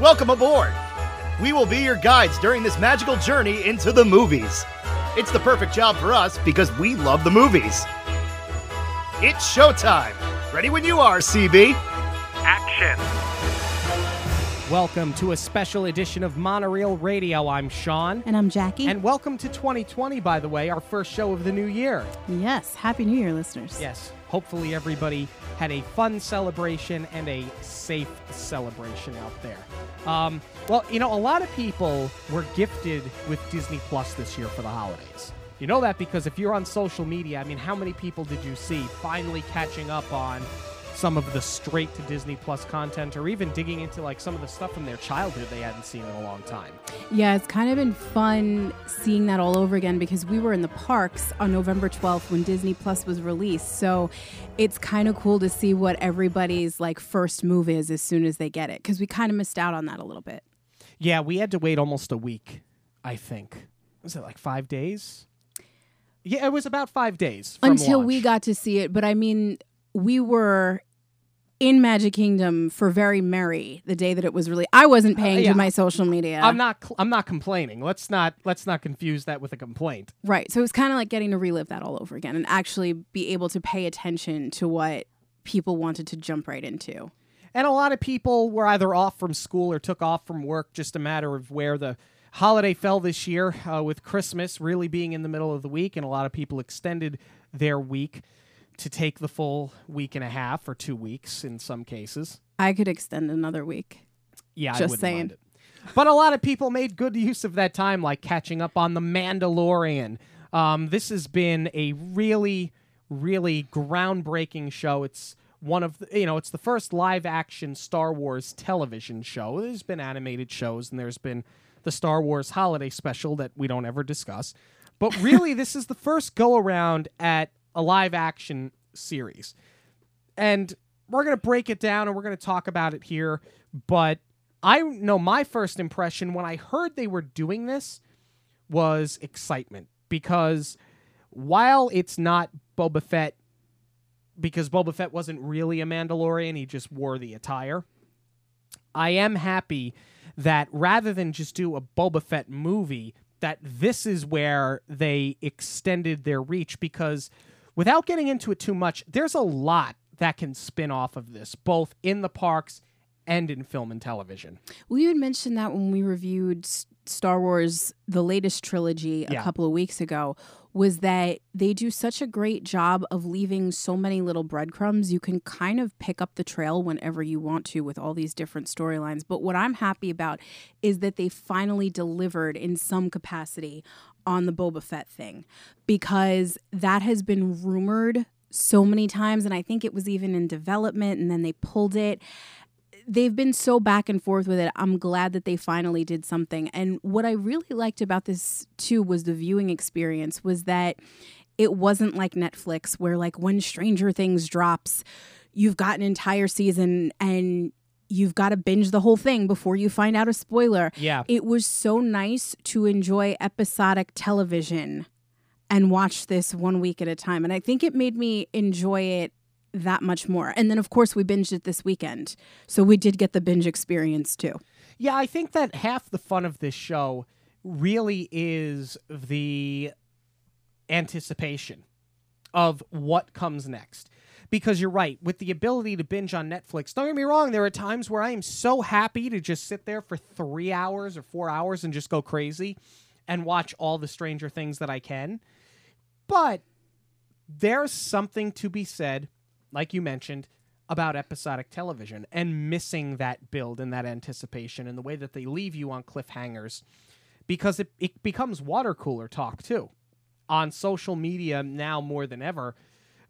Welcome aboard! We will be your guides during this magical journey into the movies. It's the perfect job for us because we love the movies. It's showtime! Ready when you are, CB! Action! Welcome to a special edition of Monorail Radio. I'm Sean. And I'm Jackie. And welcome to 2020, by the way, our first show of the new year. yes, Happy New Year, listeners. Yes, hopefully everybody had a fun celebration and a safe celebration out there. Um, well, you know, a lot of people were gifted with Disney Plus this year for the holidays. You know that because if you're on social media, I mean, how many people did you see finally catching up on some of the straight to Disney Plus content or even digging into like some of the stuff from their childhood they hadn't seen in a long time? Yeah, it's kind of been fun seeing that all over again because we were in the parks on November 12th when Disney Plus was released. So it's kind of cool to see what everybody's like first move is as soon as they get it because we kind of missed out on that a little bit. Yeah, we had to wait almost a week, I think. Was it like five days? Yeah, it was about five days from Until we got to see it. But I mean, we were in Magic Kingdom for very merry the day that it was released. I wasn't paying Uh, yeah. to my social media. I'm not. Cl- I'm not complaining. Let's not. Let's not confuse that with a complaint. Right. So it was kind of like getting to relive that all over again and actually be able to pay attention to what people wanted to jump right into. And a lot of people were either off from school or took off from work. Just a matter of where the holiday fell this year, uh, with Christmas really being in the middle of the week, and a lot of people extended their week to take the full week and a half or two weeks in some cases. I could extend another week. Yeah, I Just wouldn't saying. But a lot of people made good use of that time, like catching up on The Mandalorian. Um, this has been a really, really groundbreaking show. It's one of the, you know, it's the first live action Star Wars television show. There's been animated shows, and there's been the Star Wars holiday special that we don't ever discuss. But really, this is the first go around at a live action series and we're going to break it down and we're going to talk about it here. But I know my first impression when I heard they were doing this was excitement because while it's not Boba Fett, because Boba Fett wasn't really a Mandalorian, he just wore the attire. I am happy that rather than just do a Boba Fett movie, that this is where they extended their reach because without getting into it too much, there's a lot that can spin off of this, both in the parks and in film and television. We had mentioned that when we reviewed Star Wars, the latest trilogy, a Yeah. couple of weeks ago, was that they do such a great job of leaving so many little breadcrumbs. You can kind of pick up the trail whenever you want to with all these different storylines. But what I'm happy about is that they finally delivered in some capacity on the Boba Fett thing because that has been rumored so many times. And I think it was even in development and then they pulled it they've been so back and forth with it. I'm glad that they finally did something. And what I really liked about this too was the viewing experience was that it wasn't like Netflix where like when Stranger Things drops, you've got an entire season and you've got to binge the whole thing before you find out a spoiler. Yeah. It was so nice to enjoy episodic television and watch this one week at a time. And I think it made me enjoy it that much more. And then, of course, we binged it this weekend. So we did get the binge experience too. Yeah, I think that half the fun of this show really is the anticipation of what comes next. Because you're right, with the ability to binge on Netflix, don't get me wrong, there are times where I am so happy to just sit there for three hours or four hours and just go crazy and watch all the Stranger Things that I can. But there's something to be said, like you mentioned, about episodic television and missing that build and that anticipation and the way that they leave you on cliffhangers because it, it becomes water cooler talk too on social media now more than ever.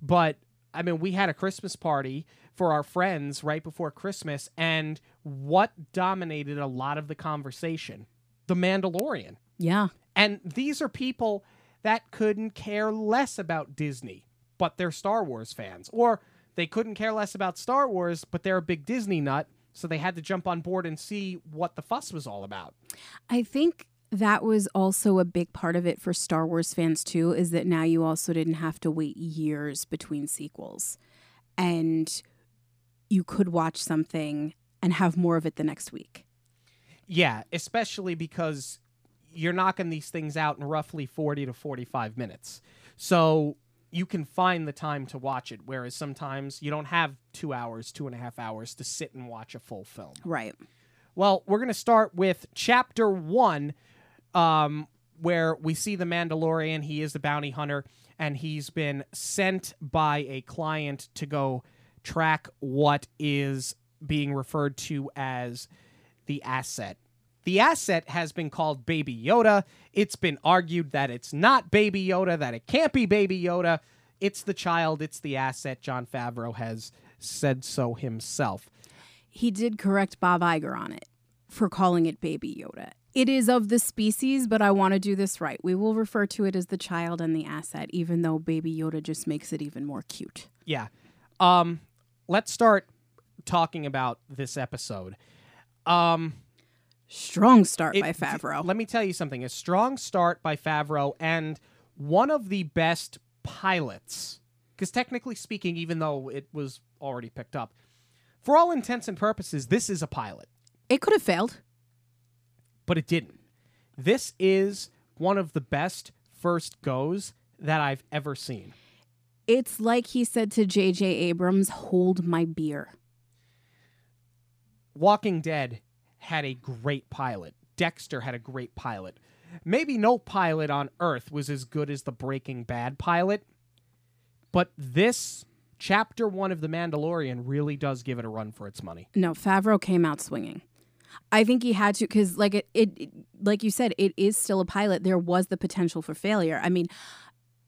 But I mean, we had a Christmas party for our friends right before Christmas, and what dominated a lot of the conversation? The Mandalorian. Yeah. And these are people that couldn't care less about Disney, but they're Star Wars fans. Or they couldn't care less about Star Wars, but they're a big Disney nut, so they had to jump on board and see what the fuss was all about. I think that was also a big part of it for Star Wars fans too is that now you also didn't have to wait years between sequels and you could watch something and have more of it the next week. Yeah, especially because you're knocking these things out in roughly 40 to 45 minutes. So you can find the time to watch it, whereas sometimes you don't have two hours, two and a half hours to sit and watch a full film. Right. Well, we're going to start with chapter one, um, where we see the Mandalorian. He is the bounty hunter, and he's been sent by a client to go track what is being referred to as the asset. The asset has been called Baby Yoda. It's been argued that it's not Baby Yoda, that it can't be Baby Yoda. It's the child, it's the asset. Jon Favreau has said so himself. He did correct Bob Iger on it for calling it Baby Yoda. It is of the species, but I want to do this right. We will refer to it as the child and the asset, even though Baby Yoda just makes it even more cute. Yeah. Um, let's start talking about this episode. Um, Strong start it- by Favreau. Let me tell you something. A strong start by Favreau and one of the best pilots. Because technically speaking, even though it was already picked up, for all intents and purposes, this is a pilot, it could have failed. But it didn't. This is one of the best first goes that I've ever seen. It's like he said to J.J. Abrams, hold my beer. Walking Dead had a great pilot. Dexter had a great pilot. Maybe no pilot on Earth was as good as the Breaking Bad pilot, but this chapter one of The Mandalorian really does give it a run for its money. No, Favreau came out swinging. I think he had to because, like it, it, it- like you said, it is still a pilot. There was the potential for failure. I mean,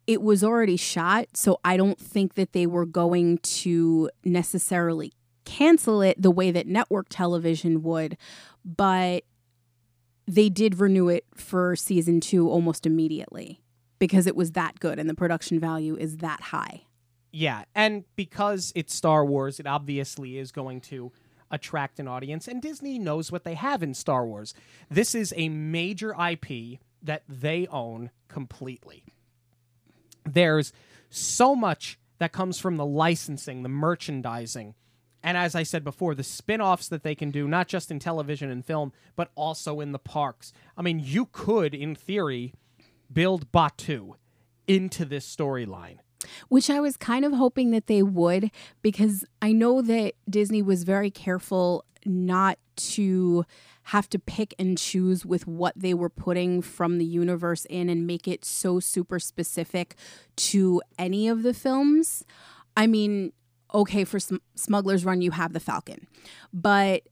it was already shot, so I don't think that they were going to necessarily cancel it the way that network television would, but they did renew it for season two almost immediately because it was that good and the production value is that high. Yeah, and because it's Star Wars, it obviously is going to attract an audience, and Disney knows what they have in Star Wars. This is a major IP that they own completely. There's so much that comes from the licensing, the merchandising, and as I said before, the spin offs that they can do, not just in television and film, but also in the parks. I mean, you could, in theory, build Batuu into this storyline. Which I was kind of hoping that they would because I know that Disney was very careful not to have to pick and choose with what they were putting from the universe in and make it so super specific to any of the films. I mean, okay, for Sm- Smuggler's Run, you have the Falcon, but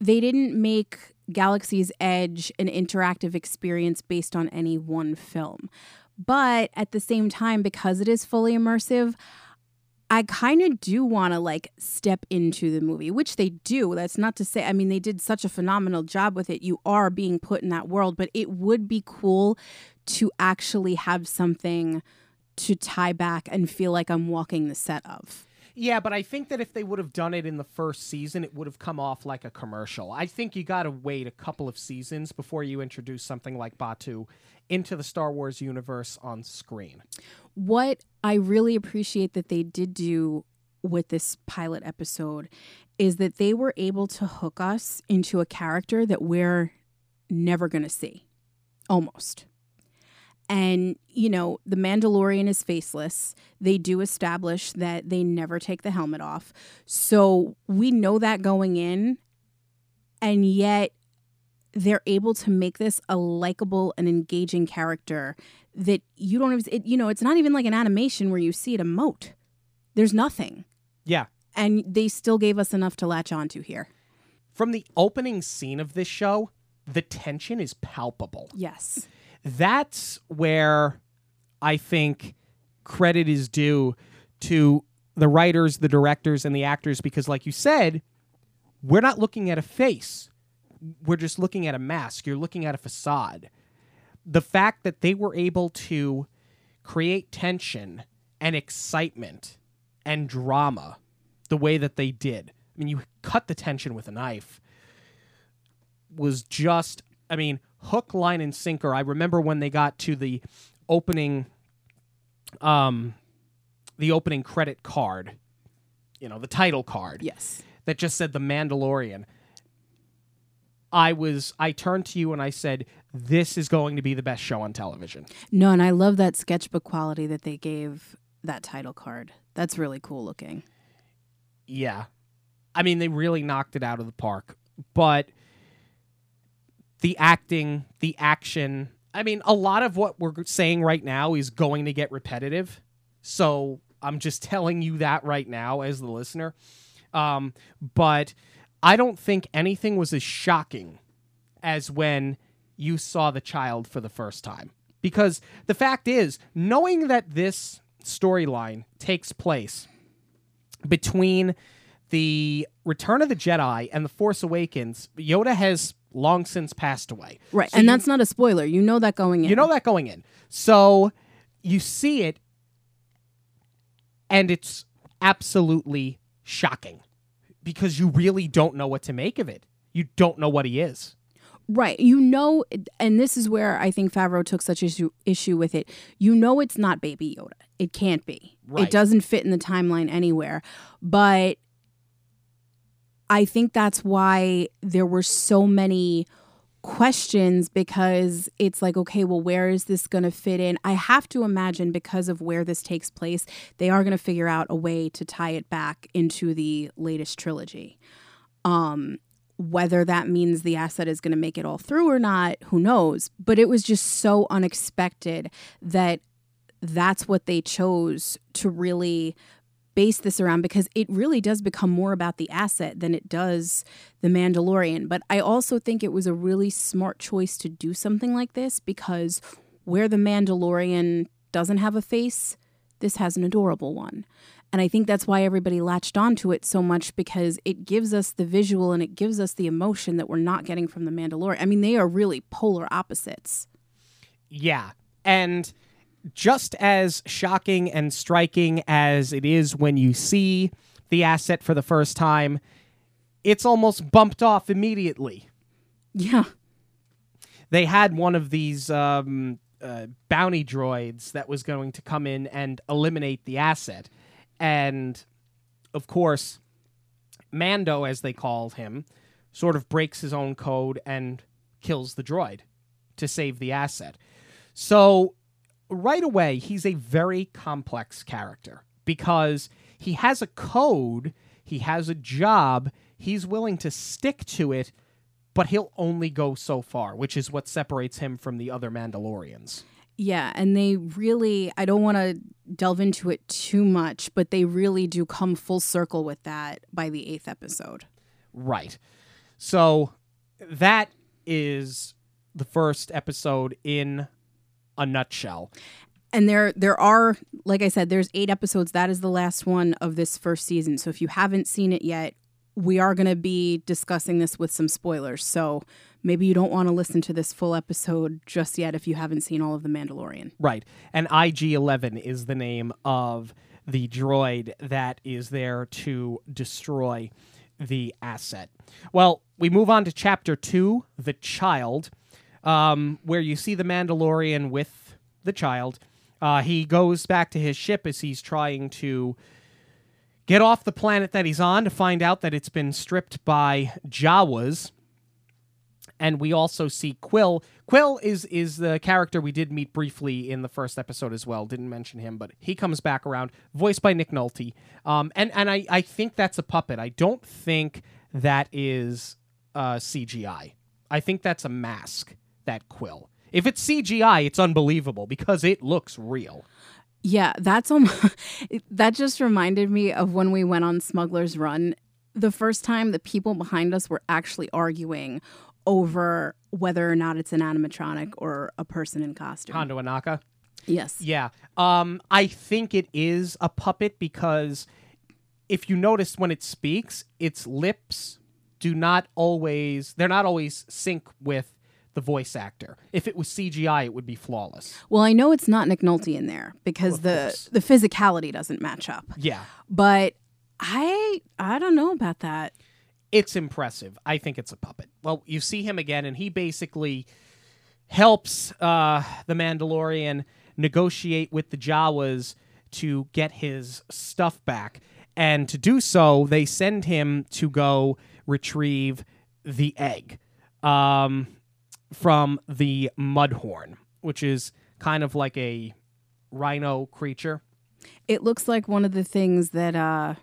they didn't make Galaxy's Edge an interactive experience based on any one film. But at the same time, because it is fully immersive, I kind of do want to like step into the movie, which they do. That's not to say, I mean, they did such a phenomenal job with it. You are being put in that world, but it would be cool to actually have something to tie back and feel like I'm walking the set of. Yeah, but I think that if they would have done it in the first season, it would have come off like a commercial. I think you got to wait a couple of seasons before you introduce something like Batuu into the Star Wars universe on screen. What I really appreciate that they did do with this pilot episode is that they were able to hook us into a character that we're never going to see. Almost. And, you know, the Mandalorian is faceless. They do establish that they never take the helmet off. So we know that going in. And yet they're able to make this a likable and engaging character that you don't even, it, you know, it's not even like an animation where you see it emote. There's nothing. Yeah. And they still gave us enough to latch onto here. From the opening scene of this show, the tension is palpable. Yes. That's where I think credit is due to the writers, the directors, and the actors because, like you said, we're not looking at a face. We're just looking at a mask. You're looking at a facade. The fact that they were able to create tension and excitement and drama the way that they did. I mean, you cut the tension with a knife was just I mean, hook, line, and sinker. I remember when they got to the opening um the opening credit card, you know, the title card Yes. that just said the Mandalorian. I was I turned to you and I said, "This is going to be the best show on television." No, and I love that sketchbook quality that they gave that title card. That's really cool looking. Yeah. I mean, they really knocked it out of the park. But the acting, the action, I mean, a lot of what we're saying right now is going to get repetitive. So I'm just telling you that right now as the listener. Um, but I don't think anything was as shocking as when you saw the child for the first time. Because the fact is, knowing that this storyline takes place between the Return of the Jedi and the Force Awakens, Yoda has long since passed away. Right. So and you- that's not a spoiler. You know that going in. you know that going in. So you see it, and it's absolutely shocking because you really don't know what to make of it. You don't know what he is. Right. You know, and this is where I think Favreau took such issue issue with it. You know, it's not Baby Yoda. It can't be. Right. It doesn't fit in the timeline anywhere. But I think that's why there were so many questions because it's like, okay, well, where is this going to fit in? I have to imagine because of where this takes place, they are going to figure out a way to tie it back into the latest trilogy. Um, whether that means the asset is going to make it all through or not, who knows? But it was just so unexpected that that's what they chose to really base this around because it really does become more about the asset than it does the Mandalorian. But I also think it was a really smart choice to do something like this because where the Mandalorian doesn't have a face, this has an adorable one. And I think that's why everybody latched onto it so much because it gives us the visual and it gives us the emotion that we're not getting from the Mandalorian. I mean, they are really polar opposites. Yeah. And just as shocking and striking as it is when you see the asset for the first time, it's almost bumped off immediately. Yeah. They had one of these um, uh, bounty droids that was going to come in and eliminate the asset. And of course, Mando, as they called him, sort of breaks his own code and kills the droid to save the asset. So, right away, he's a very complex character because he has a code, he has a job, he's willing to stick to it, but he'll only go so far, which is what separates him from the other Mandalorians. Yeah, and they really, I don't want to delve into it too much, but they really do come full circle with that by the eighth episode. Right. So that is the first episode in a nutshell. And there there are like I said there's 8 episodes that is the last one of this first season. So if you haven't seen it yet, we are going to be discussing this with some spoilers. So maybe you don't want to listen to this full episode just yet if you haven't seen all of The Mandalorian. Right. And IG 11 is the name of the droid that is there to destroy the asset. Well, we move on to chapter two The Child, um, where you see the Mandalorian with the child. Uh, he goes back to his ship as he's trying to get off the planet that he's on to find out that it's been stripped by Jawas and we also see Kuiil. Kuiil is is the character we did meet briefly in the first episode as well. Didn't mention him, but he comes back around, voiced by Nick Nolte. Um, and and I I think that's a puppet. I don't think that is uh, CGI. I think that's a mask. That Kuiil. If it's CGI, it's unbelievable because it looks real. Yeah, that's almost, that just reminded me of when we went on Smuggler's Run. The first time the people behind us were actually arguing over whether or not it's an animatronic or a person in costume. Hondo Ohnaka. Yes. Yeah. Um, I think it is a puppet because if you notice when it speaks, its lips do not always they're not always sync with the voice actor. If it was CGI, it would be flawless. Well, I know it's not Nick Nolte in there because of the course. the physicality doesn't match up. Yeah. But I I don't know about that. It's impressive. I think it's a puppet. Well, you see him again, and he basically helps uh, the Mandalorian negotiate with the Jawas to get his stuff back. And to do so, they send him to go retrieve the egg. um, from the Mudhorn, which is kind of like a rhino creature. It looks like one of the things that uh,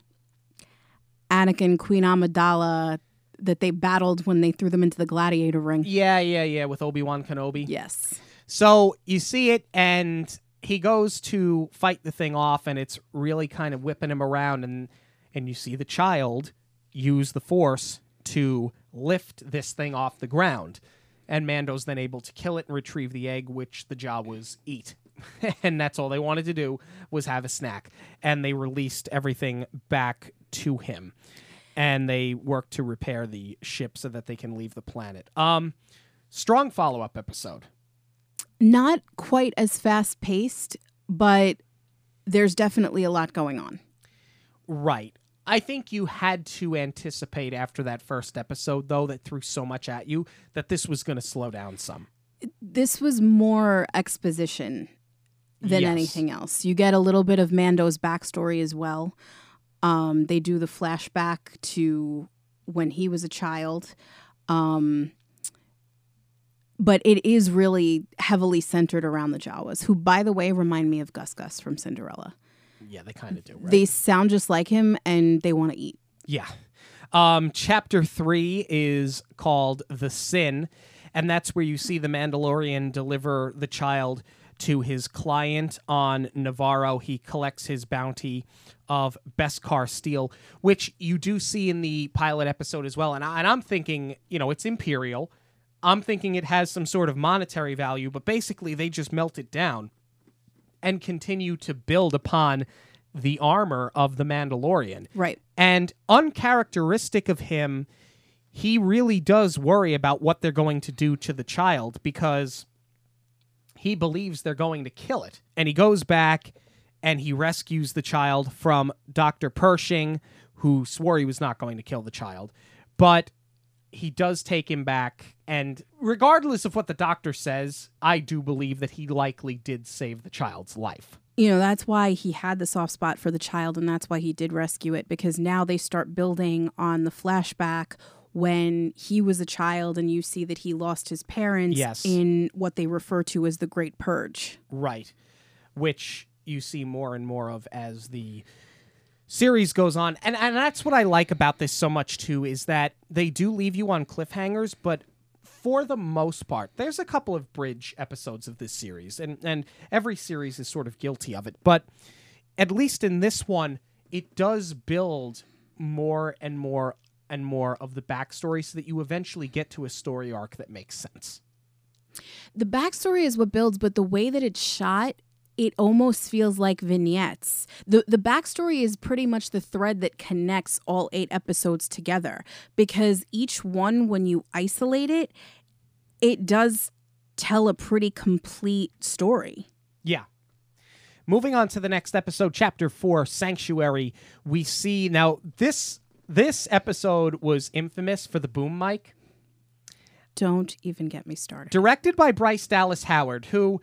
Anakin, Queen Amidala, that they battled when they threw them into the gladiator ring. Yeah, yeah, yeah, with Obi Wan Kenobi. Yes. So you see it, and he goes to fight the thing off, and it's really kind of whipping him around, and and you see the child use the Force to lift this thing off the ground, and Mando's then able to kill it and retrieve the egg, which the Jawas eat. and that's all they wanted to do was have a snack, and they released everything back to him, and they work to repair the ship so that they can leave the planet. Um, strong follow up episode. Not quite as fast paced, but there's definitely a lot going on. Right. I think you had to anticipate after that first episode, though, that threw so much at you that this was going to slow down some. This was more exposition than Yes. anything else. You get a little bit of Mando's backstory as well. Um, they do the flashback to when he was a child. Um, but it is really heavily centered around the Jawas, who, by the way, remind me of Gus Gus from Cinderella. Yeah, they kind of do, right? They sound just like him and they want to eat. yeah. Um, chapter three is called The Sin, and that's where you see the Mandalorian deliver the child to his client on Nevarro. He collects his bounty of Beskar steel, which you do see in the pilot episode as well. And, I, and I'm thinking, you know, it's Imperial. I'm thinking it has some sort of monetary value, but basically they just melt it down and continue to build upon the armor of the Mandalorian. Right. And uncharacteristic of him, he really does worry about what they're going to do to the child because he believes they're going to kill it. And he goes back and he rescues the child from Dr. Pershing, who swore he was not going to kill the child. But he does take him back. And regardless of what the doctor says, I do believe that he likely did save the child's life. you know that's why he had the soft spot for the child and that's why he did rescue it because now they start building on the flashback when he was a child and you see that he lost his parents Yes. in what they refer to as the great purge Right. Which you see more and more of as the series goes on. And and that's what I like about this so much too is that they do leave you on cliffhangers, but for the most part, there's a couple of bridge episodes of this series, and, and every series is sort of guilty of it. But at least in this one, it does build more and more and more of the backstory so that you eventually get to a story arc that makes sense. the backstory is what builds but the way that it's shot it almost feels like vignettes. The the backstory is pretty much the thread that connects all eight episodes together because each one when you isolate it, it does tell a pretty complete story. Yeah. Moving on to the next episode, chapter four, Sanctuary. We see now this this episode was infamous for the boom mic, Don't even get me started. directed by Bryce Dallas Howard, who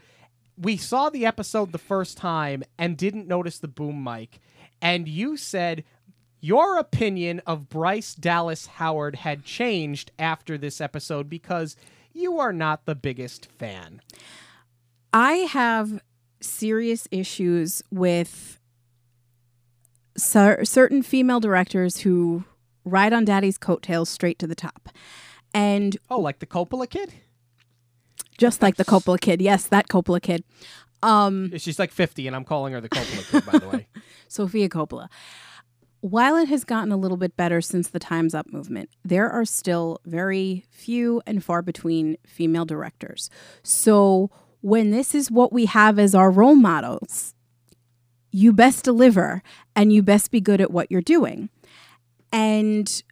we saw the episode the first time and didn't notice the boom mic, and you said your opinion of Bryce Dallas Howard had changed after this episode because you are not the biggest fan. I have serious issues with cer- certain female directors who ride on daddy's coattails straight to the top. And Oh, like the Coppola kid? Just like the Coppola kid, yes, that Coppola kid, um, She's like 50, and I'm calling her the Coppola kid, by the way. Sofia Coppola. While it has gotten a little bit better since the Time's Up movement, there are still very few and far between female directors. So when this is what we have as our role models, you best deliver and you best be good at what you're doing. And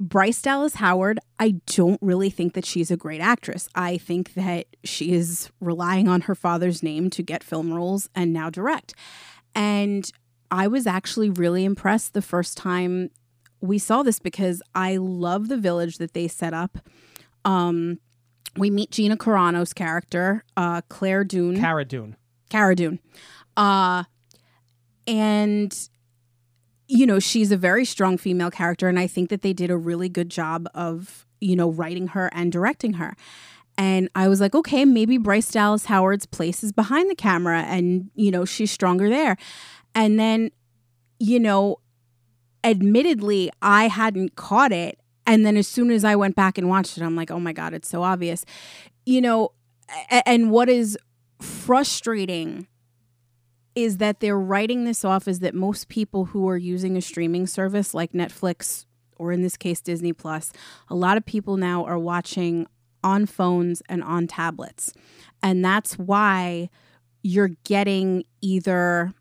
Bryce Dallas Howard, I don't really think that she's a great actress. I think that she is relying on her father's name to get film roles and now direct. And I was actually really impressed the first time we saw this because I love the village that they set up. Um, we meet Gina Carano's character, uh, Claire Dune. Cara Dune. Cara Dune. Uh, and, you know, she's a very strong female character. And I think that they did a really good job of you know, writing her and directing her. And I was like, okay, maybe Bryce Dallas Howard's place is behind the camera and, you know, she's stronger there. And then, you know, admittedly, I hadn't caught it. And then as soon as I went back and watched it, I'm like, oh my God, it's so obvious. You know, and what is frustrating is that they're writing this off as that most people who are using a streaming service like Netflix or in this case Disney Plus, a lot of people now are watching on phones and on tablets. And that's why you're getting either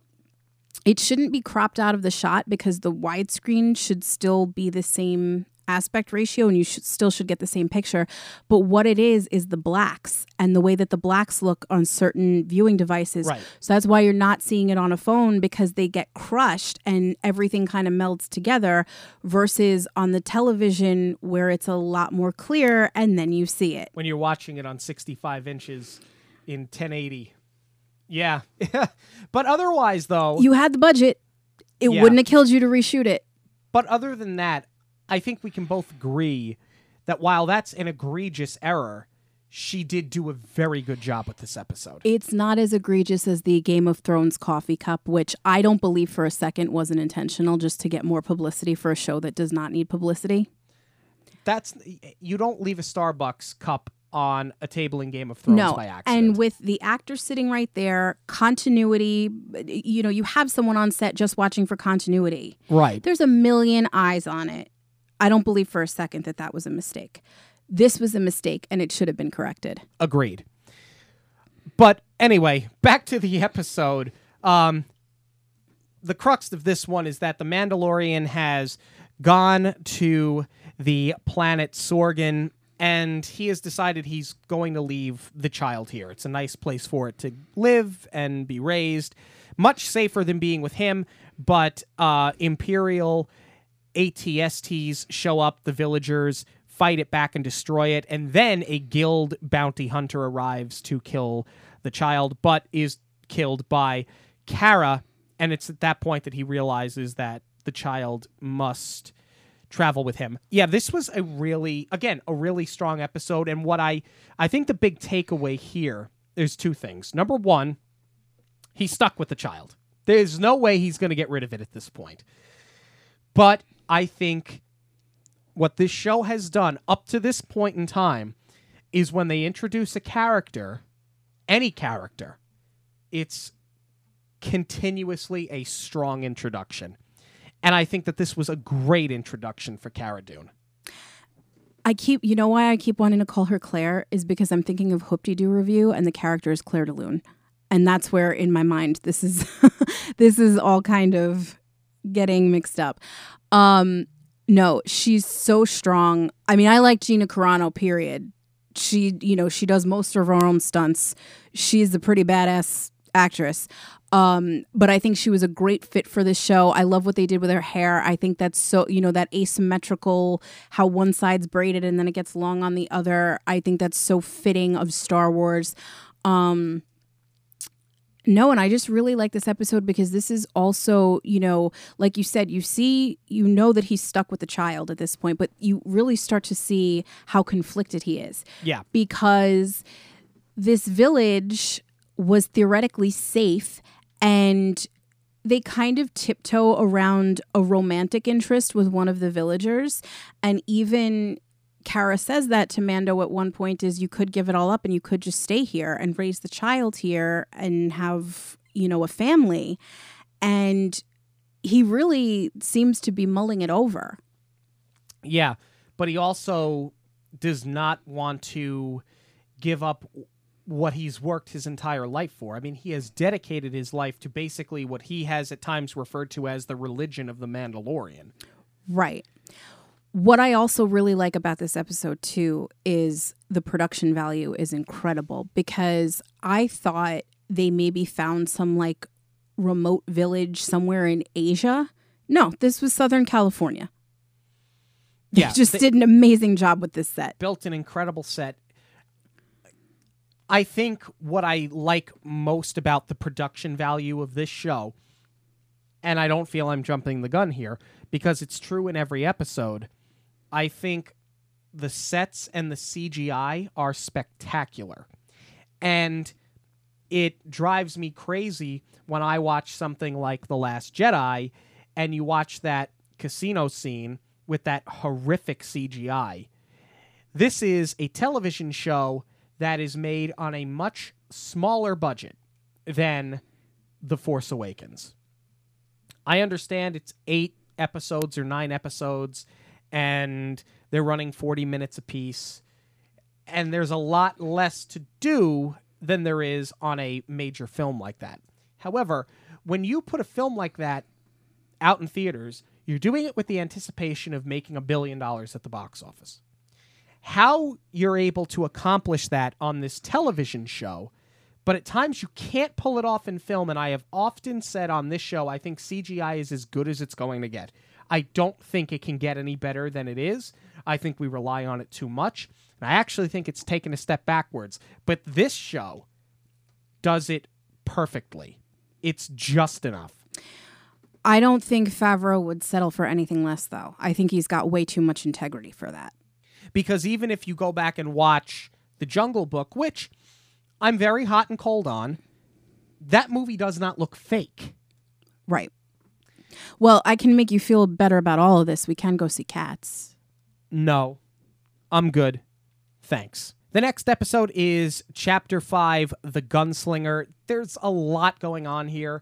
it shouldn't be cropped out of the shot because the widescreen should still be the same aspect ratio and you should still should get the same picture but what it is is the blacks and the way that the blacks look on certain viewing devices Right. so that's why you're not seeing it on a phone because they get crushed and everything kind of melts together versus on the television where it's a lot more clear and then you see it when you're watching it on 65 inches in 1080. Yeah. but otherwise, though, you had the budget it Yeah. wouldn't have killed you to reshoot it but other than that, I think we can both agree that while that's an egregious error, she did do a very good job with this episode. It's not as egregious as the Game of Thrones coffee cup, which I don't believe for a second wasn't intentional just to get more publicity for a show that does not need publicity. That's you don't leave a Starbucks cup on a table in Game of Thrones no. by accident. And with the actor sitting right there, continuity, you know, you have someone on set just watching for continuity. right. There's a million eyes on it. I don't believe for a second that that was a mistake. This was a mistake and it should have been corrected. Agreed. But anyway, back to the episode. Um, the crux of this one is that the Mandalorian has gone to the planet Sorgan and he has decided he's going to leave the child here. It's a nice place for it to live and be raised, much safer than being with him. But uh, Imperial ATSTs show up, the villagers fight it back and destroy it, and then a guild bounty hunter arrives to kill the child, but is killed by Cara. And it's at that point that he realizes that the child must travel with him. Yeah, this was a really again, a really strong episode and what I I think the big takeaway here is two things. Number 1, he's stuck with the child. There's no way he's going to get rid of it at this point. But I think what this show has done up to this point in time is when they introduce a character, any character, it's continuously a strong introduction. And I think that this was a great introduction for Cara Dune. I keep, you know, why I keep wanting to call her Claire is because I'm thinking of Hoop Doo Review, and the character is Claire de Lune, and that's where in my mind this is, this is all kind of getting mixed up. Um, no, she's so strong. I mean, I like Gina Carano. Period. She, you know, she does most of her own stunts. She's a pretty badass actress. Um, but I think she was a great fit for this show. I love what they did with her hair. I think that's so, you know, that asymmetrical, how one side's braided and then it gets long on the other. I think that's so fitting of Star Wars. Um, no, and I just really like this episode because this is also, you know, like you said, you see, you know that he's stuck with the child at this point, but you really start to see how conflicted he is Yeah. because this village was theoretically safe and they kind of tiptoe around a romantic interest with one of the villagers and even Cara says that to Mando at one point is you could give it all up and you could just stay here and raise the child here and have, you know, a family. And he really seems to be mulling it over. Yeah, but he also does not want to give up what he's worked his entire life for. I mean, he has dedicated his life to basically what he has at times referred to as the religion of the Mandalorian. Right. What I also really like about this episode too is the production value is incredible because I thought they maybe found some like remote village somewhere in Asia. No, this was Southern California. They Yeah, just they- did an amazing job with this set. built an incredible set. I think what I like most about the production value of this show, and I don't feel I'm jumping the gun here because it's true in every episode. I think the sets and the CGI are spectacular. And it drives me crazy when I watch something like The Last Jedi and you watch that casino scene with that horrific CGI. This is a television show that is made on a much smaller budget than The Force Awakens. I understand it's eight episodes or nine episodes, and they're running 40 minutes apiece. And there's a lot less to do than there is on a major film like that. However, when you put a film like that out in theaters, you're doing it with the anticipation of making a billion dollars at the box office. How you're able to accomplish that on this television show, but at times you can't pull it off in film. And I have often said on this show, I think CGI is as good as it's going to get. I don't think it can get any better than it is. I think we rely on it too much. And I actually think it's taken a step backwards. But this show does it perfectly. It's just enough. I don't think Favreau would settle for anything less, though. I think he's got way too much integrity for that. Because even if you go back and watch The Jungle Book, which I'm very hot and cold on, that movie does not look fake. Right. Well, I can make you feel better about all of this. We can go see cats. No, I'm good. Thanks. The next episode is Chapter 5 The Gunslinger. There's a lot going on here.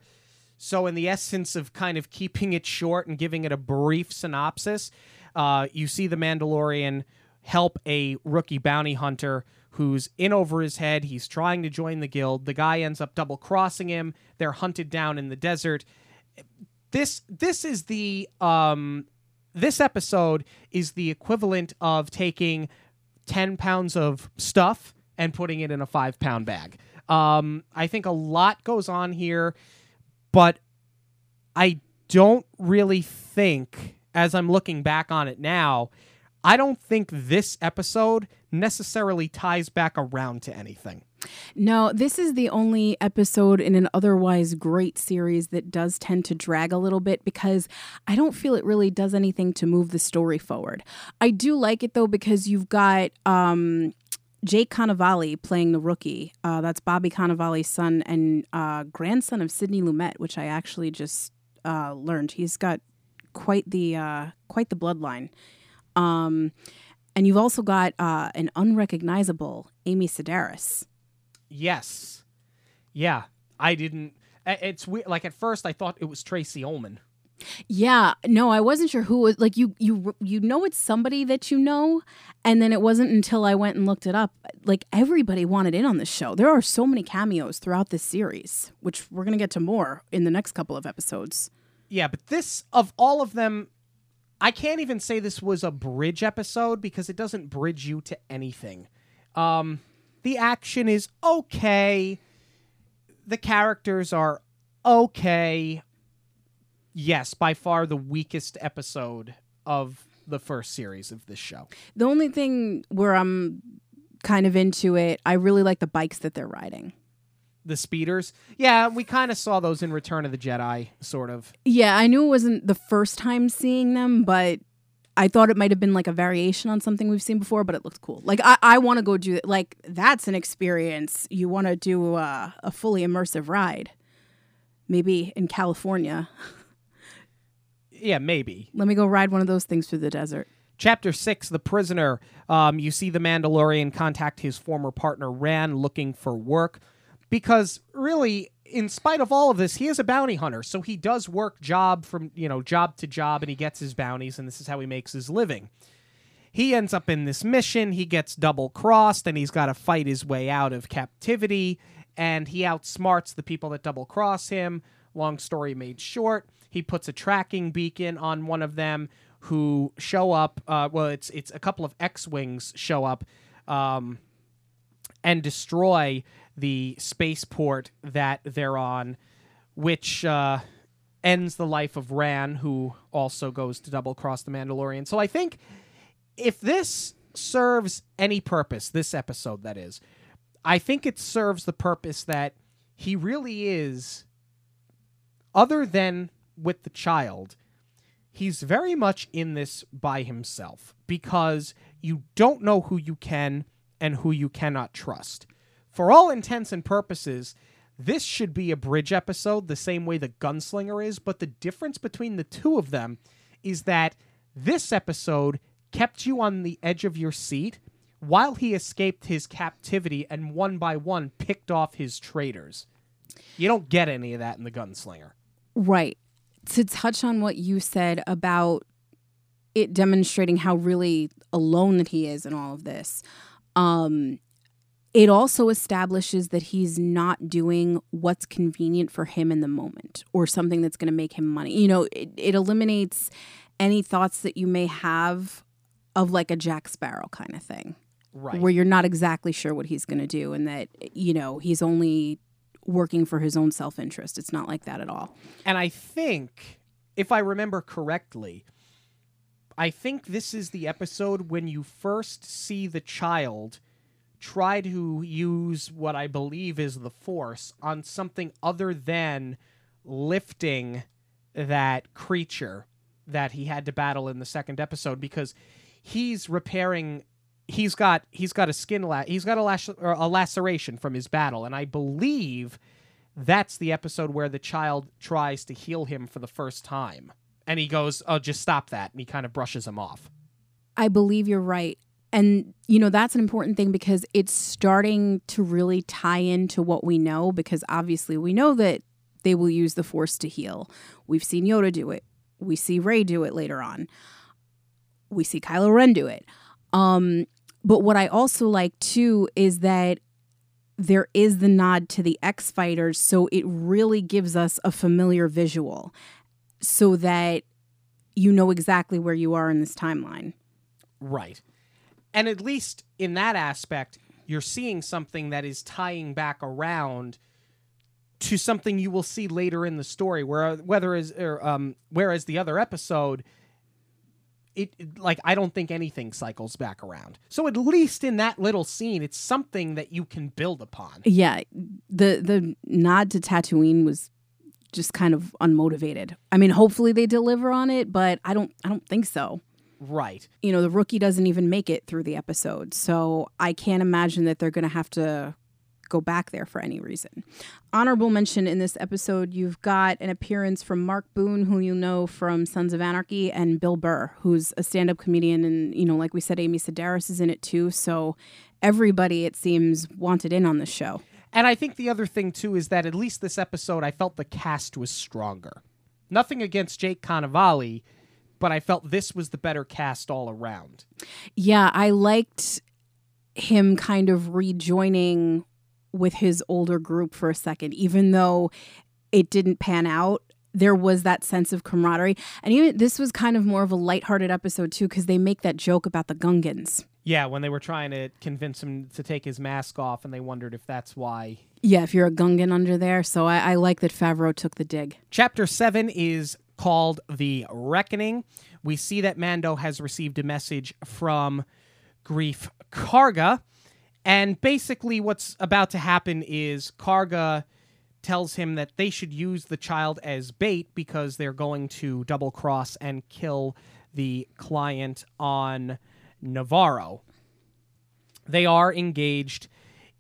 So, in the essence of kind of keeping it short and giving it a brief synopsis, uh, you see the Mandalorian help a rookie bounty hunter who's in over his head. He's trying to join the guild. The guy ends up double crossing him. They're hunted down in the desert. This this is the um this episode is the equivalent of taking 10 pounds of stuff and putting it in a five pound bag. Um, I think a lot goes on here, but I don't really think, as I'm looking back on it now, I don't think this episode necessarily ties back around to anything. No, this is the only episode in an otherwise great series that does tend to drag a little bit because I don't feel it really does anything to move the story forward. I do like it though because you've got um, Jake Cannavale playing the rookie. Uh, that's Bobby Cannavale's son and uh, grandson of Sidney Lumet, which I actually just uh, learned. He's got quite the uh, quite the bloodline. Um, and you've also got uh, an unrecognizable Amy Sedaris. Yes. Yeah. I didn't. It's weird. Like at first, I thought it was Tracey Ullman. Yeah, no, I wasn't sure who was like you you you know it's somebody that you know and then it wasn't until I went and looked it up like everybody wanted in on this show. There are so many cameos throughout this series, which we're going to get to more in the next couple of episodes. Yeah, but this of all of them I can't even say this was a bridge episode because it doesn't bridge you to anything. Um the action is okay. The characters are okay. Yes, by far the weakest episode of the first series of this show. The only thing where I'm kind of into it, I really like the bikes that they're riding. The speeders? Yeah, we kind of saw those in Return of the Jedi, sort of. Yeah, I knew it wasn't the first time seeing them, but I thought it might have been like a variation on something we've seen before, but it looked cool. Like I, I want to go do. Like that's an experience. You want to do a, a fully immersive ride, maybe in California. yeah, maybe. Let me go ride one of those things through the desert. Chapter six: The Prisoner. Um, you see the Mandalorian contact his former partner Ran, looking for work, because really in spite of all of this, he is a bounty hunter, so he does work job from you know job to job, and he gets his bounties, and this is how he makes his living. He ends up in this mission. He gets double crossed, and he's got to fight his way out of captivity. And he outsmarts the people that double cross him. Long story made short, he puts a tracking beacon on one of them, who show up. Uh, well, it's it's a couple of X wings show up. Um, and destroy the spaceport that they're on, which uh, ends the life of Ran, who also goes to double cross the Mandalorian. So I think if this serves any purpose, this episode that is, I think it serves the purpose that he really is, other than with the child, he's very much in this by himself because you don't know who you can and who you cannot trust. For all intents and purposes, this should be a bridge episode the same way the gunslinger is, but the difference between the two of them is that this episode kept you on the edge of your seat while he escaped his captivity and one by one picked off his traitors. You don't get any of that in the gunslinger. Right. To touch on what you said about it demonstrating how really alone that he is in all of this. Um it also establishes that he's not doing what's convenient for him in the moment or something that's going to make him money. You know, it, it eliminates any thoughts that you may have of like a Jack Sparrow kind of thing. Right. Where you're not exactly sure what he's going to do and that, you know, he's only working for his own self interest. It's not like that at all. And I think, if I remember correctly, I think this is the episode when you first see the child try to use what I believe is the force on something other than lifting that creature that he had to battle in the second episode because he's repairing he's got he's got a skin la- he's got a, lash- a laceration from his battle. And I believe that's the episode where the child tries to heal him for the first time. And he goes oh just stop that. And he kind of brushes him off. I believe you're right. And, you know, that's an important thing because it's starting to really tie into what we know because obviously we know that they will use the force to heal. We've seen Yoda do it. We see Rey do it later on. We see Kylo Ren do it. Um, but what I also like too is that there is the nod to the X fighters, so it really gives us a familiar visual so that you know exactly where you are in this timeline. Right. And at least in that aspect, you're seeing something that is tying back around to something you will see later in the story. Where whether is or, um, whereas the other episode, it it- like I don't think anything cycles back around. So at least in that little scene, it's something that you can build upon. Yeah, the the nod to Tatooine was just kind of unmotivated. I mean, hopefully they deliver on it, but I don't I don't think so. Right. You know, the rookie doesn't even make it through the episode. So I can't imagine that they're going to have to go back there for any reason. Honorable mention in this episode, you've got an appearance from Mark Boone, who you know from Sons of Anarchy, and Bill Burr, who's a stand up comedian. And, you know, like we said, Amy Sedaris is in it too. So everybody, it seems, wanted in on the show. And I think the other thing too is that at least this episode, I felt the cast was stronger. Nothing against Jake Cannavale, but I felt this was the better cast all around. Yeah, I liked him kind of rejoining with his older group for a second, even though it didn't pan out. There was that sense of camaraderie. And even this was kind of more of a lighthearted episode, too, because they make that joke about the Gungans. Yeah, when they were trying to convince him to take his mask off, and they wondered if that's why. Yeah, if you're a Gungan under there. So I, I like that Favreau took the dig. Chapter 7 is called The Reckoning. We see that Mando has received a message from Greef Karga. And basically, what's about to happen is Karga tells him that they should use the child as bait because they're going to double cross and kill the client on Nevarro. They are engaged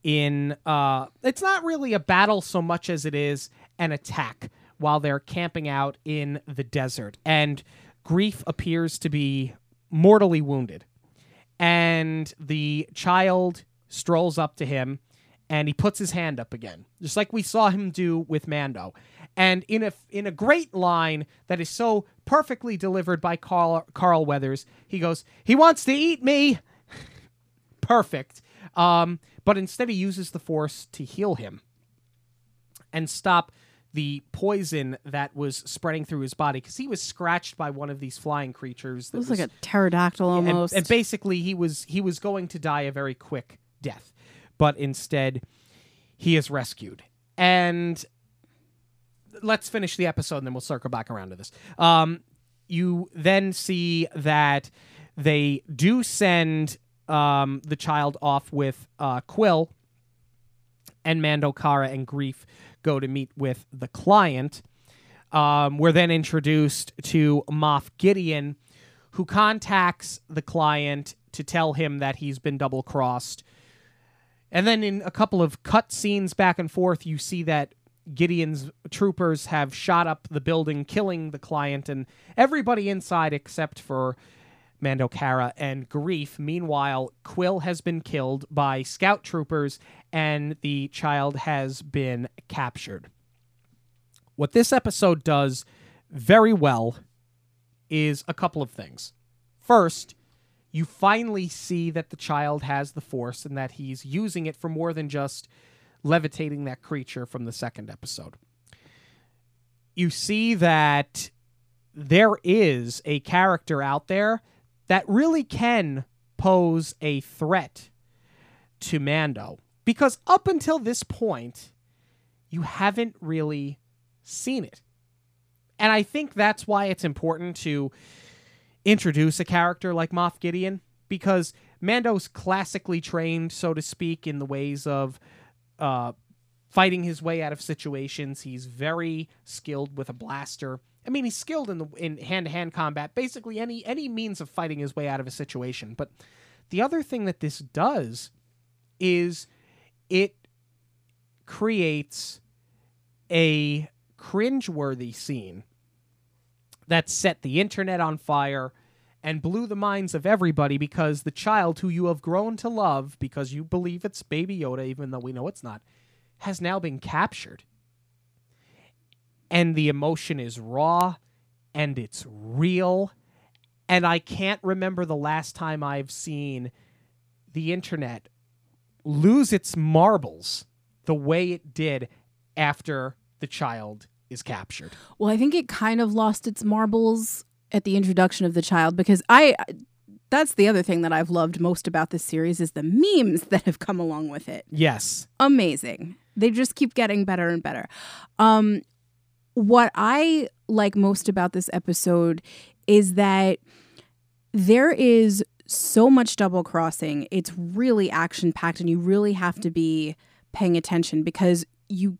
in uh it's not really a battle so much as it is an attack while they're camping out in the desert. And Greef appears to be mortally wounded. And the child strolls up to him and he puts his hand up again just like we saw him do with Mando. And in a in a great line that is so perfectly delivered by Carl Carl Weathers he goes he wants to eat me. Perfect. Um, but instead he uses the force to heal him and stop the poison that was spreading through his body because he was scratched by one of these flying creatures It that was like a pterodactyl almost. and, basically he was he was going to die a very quick death but instead he is rescued and let's finish the episode and then we'll circle back around to this um, you then see that they do send um, the child off with uh, Kuiil and Mando Cara and Greef go to meet with the client. Um, we're then introduced to Moff Gideon, who contacts the client to tell him that he's been double crossed. And then in a couple of cut scenes back and forth, you see that Gideon's troopers have shot up the building, killing the client and everybody inside except for Mando Cara and Greef. Meanwhile, Kuiil has been killed by scout troopers and the child has been captured. What this episode does very well is a couple of things. First, you finally see that the child has the force and that he's using it for more than just levitating that creature from the second episode. You see that there is a character out there that really can pose a threat to Mando. Because up until this point, you haven't really seen it. And I think that's why it's important to introduce a character like Moff Gideon because Mando's classically trained, so to speak, in the ways of uh, fighting his way out of situations. He's very skilled with a blaster. I mean, he's skilled in the in hand-to-hand combat, basically any any means of fighting his way out of a situation. But the other thing that this does is it creates a cringeworthy scene that set the internet on fire and blew the minds of everybody because the child who you have grown to love because you believe it's baby Yoda even though we know it's not has now been captured. And the emotion is raw and it's real and I can't remember the last time I've seen the internet lose its marbles the way it did after the child is captured. Well, I think it kind of lost its marbles at the introduction of the child because I that's the other thing that I've loved most about this series is the memes that have come along with it. Yes. Amazing. They just keep getting better and better. Um what I like most about this episode is that there is so much double crossing. It's really action packed and you really have to be paying attention because you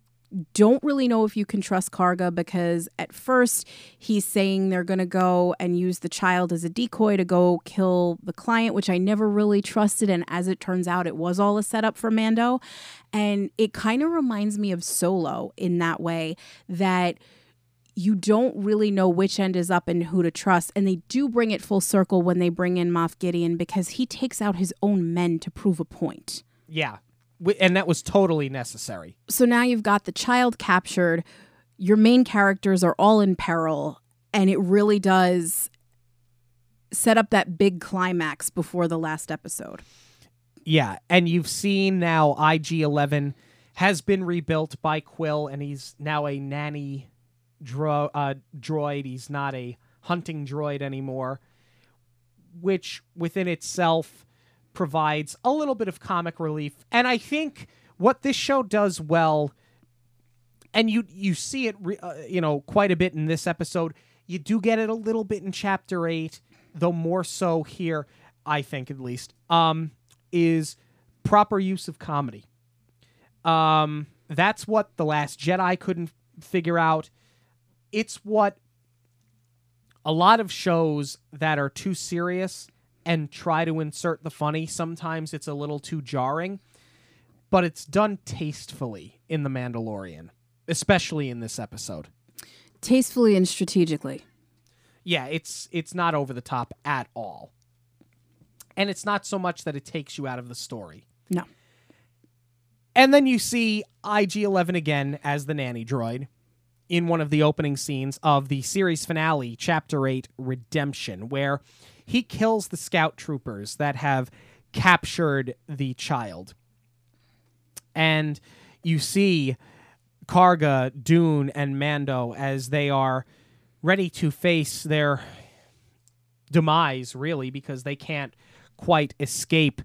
don't really know if you can trust Karga because at first he's saying they're going to go and use the child as a decoy to go kill the client, which I never really trusted. And as it turns out, it was all a setup for Mando. And it kind of reminds me of Solo in that way that you don't really know which end is up and who to trust. And they do bring it full circle when they bring in Moff Gideon because he takes out his own men to prove a point. Yeah and that was totally necessary. So now you've got the child captured. Your main characters are all in peril, and it really does set up that big climax before the last episode. Yeah, and you've seen now IG 11 has been rebuilt by Kuiil, and he's now a nanny dro- uh, droid. He's not a hunting droid anymore, which within itself provides a little bit of comic relief. And I think what this show does well, and you you see it, uh, you know, quite a bit in this episode. You do get it a little bit in chapter eight, though more so here. I think at least um, is proper use of comedy. Um, that's what the Last Jedi couldn't figure out. It's what a lot of shows that are too serious and try to insert the funny. Sometimes it's a little too jarring, but it's done tastefully in The Mandalorian, especially in this episode. Tastefully and strategically. Yeah, it's it's not over the top at all. And it's not so much that it takes you out of the story. No. And then you see IG-11 again as the nanny droid in one of the opening scenes of the series finale, Chapter 8 Redemption, where he kills the scout troopers that have captured the child. And you see Karga, Dune, and Mando as they are ready to face their demise, really, because they can't quite escape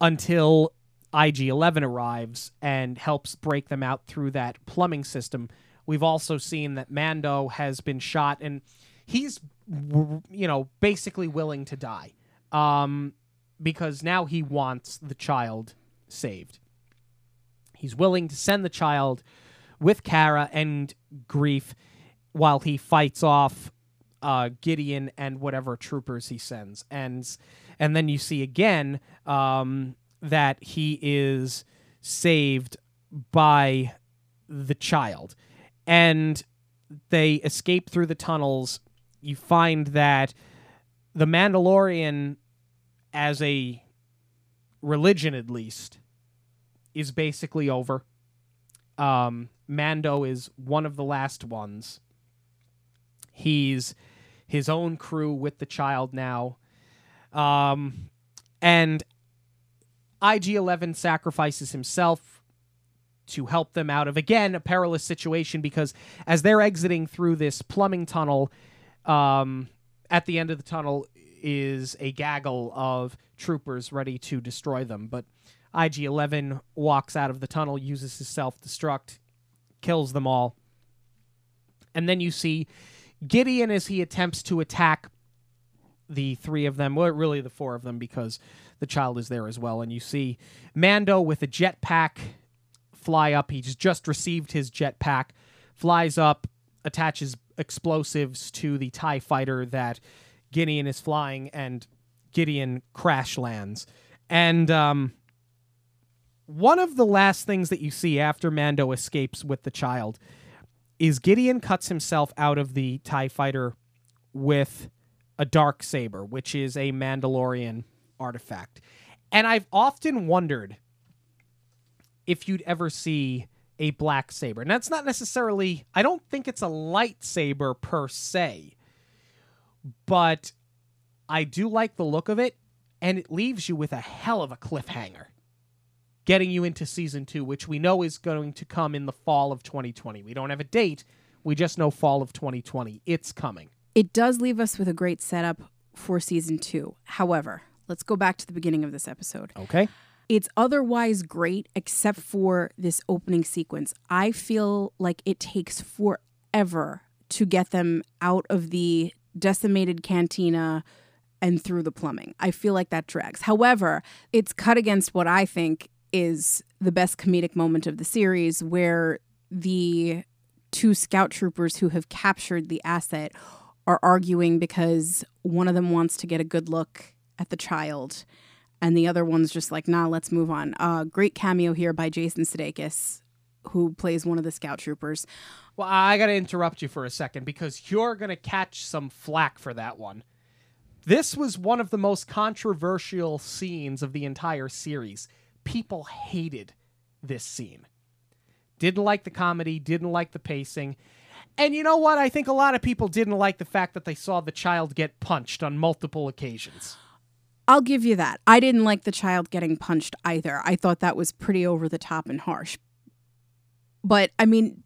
until IG 11 arrives and helps break them out through that plumbing system. We've also seen that Mando has been shot, and he's you know basically willing to die um, because now he wants the child saved. He's willing to send the child with Cara and Greef while he fights off uh, Gideon and whatever troopers he sends, and and then you see again um, that he is saved by the child, and they escape through the tunnels. You find that the Mandalorian, as a religion at least, is basically over. Um, Mando is one of the last ones. He's his own crew with the child now. Um, and IG 11 sacrifices himself to help them out of, again, a perilous situation because as they're exiting through this plumbing tunnel, um, at the end of the tunnel is a gaggle of troopers ready to destroy them. But IG 11 walks out of the tunnel, uses his self destruct, kills them all. And then you see Gideon as he attempts to attack the three of them, well, really the four of them, because the child is there as well. And you see Mando with a jetpack fly up. He's just received his jetpack, flies up, attaches explosives to the TIE fighter that Gideon is flying, and Gideon crash lands. And um, one of the last things that you see after Mando escapes with the child is Gideon cuts himself out of the TIE fighter with a dark saber, which is a Mandalorian artifact. And I've often wondered if you'd ever see a black saber. And that's not necessarily, I don't think it's a lightsaber per se, but I do like the look of it, and it leaves you with a hell of a cliffhanger getting you into season two, which we know is going to come in the fall of 2020. We don't have a date, we just know fall of 2020. It's coming. It does leave us with a great setup for season two. However, let's go back to the beginning of this episode. Okay. It's otherwise great except for this opening sequence. I feel like it takes forever to get them out of the decimated cantina and through the plumbing. I feel like that drags. However, it's cut against what I think is the best comedic moment of the series where the two scout troopers who have captured the asset are arguing because one of them wants to get a good look at the child and the other one's just like nah let's move on uh, great cameo here by jason sudeikis who plays one of the scout troopers Well, I got to interrupt you for a second because you're going to catch some flack for that one. This was one of the most controversial scenes of the entire series. People hated this scene. Didn't like the comedy, didn't like the pacing. And you know what? I think a lot of people didn't like the fact that they saw the child get punched on multiple occasions. I'll give you that. I didn't like the child getting punched either. I thought that was pretty over the top and harsh. But I mean,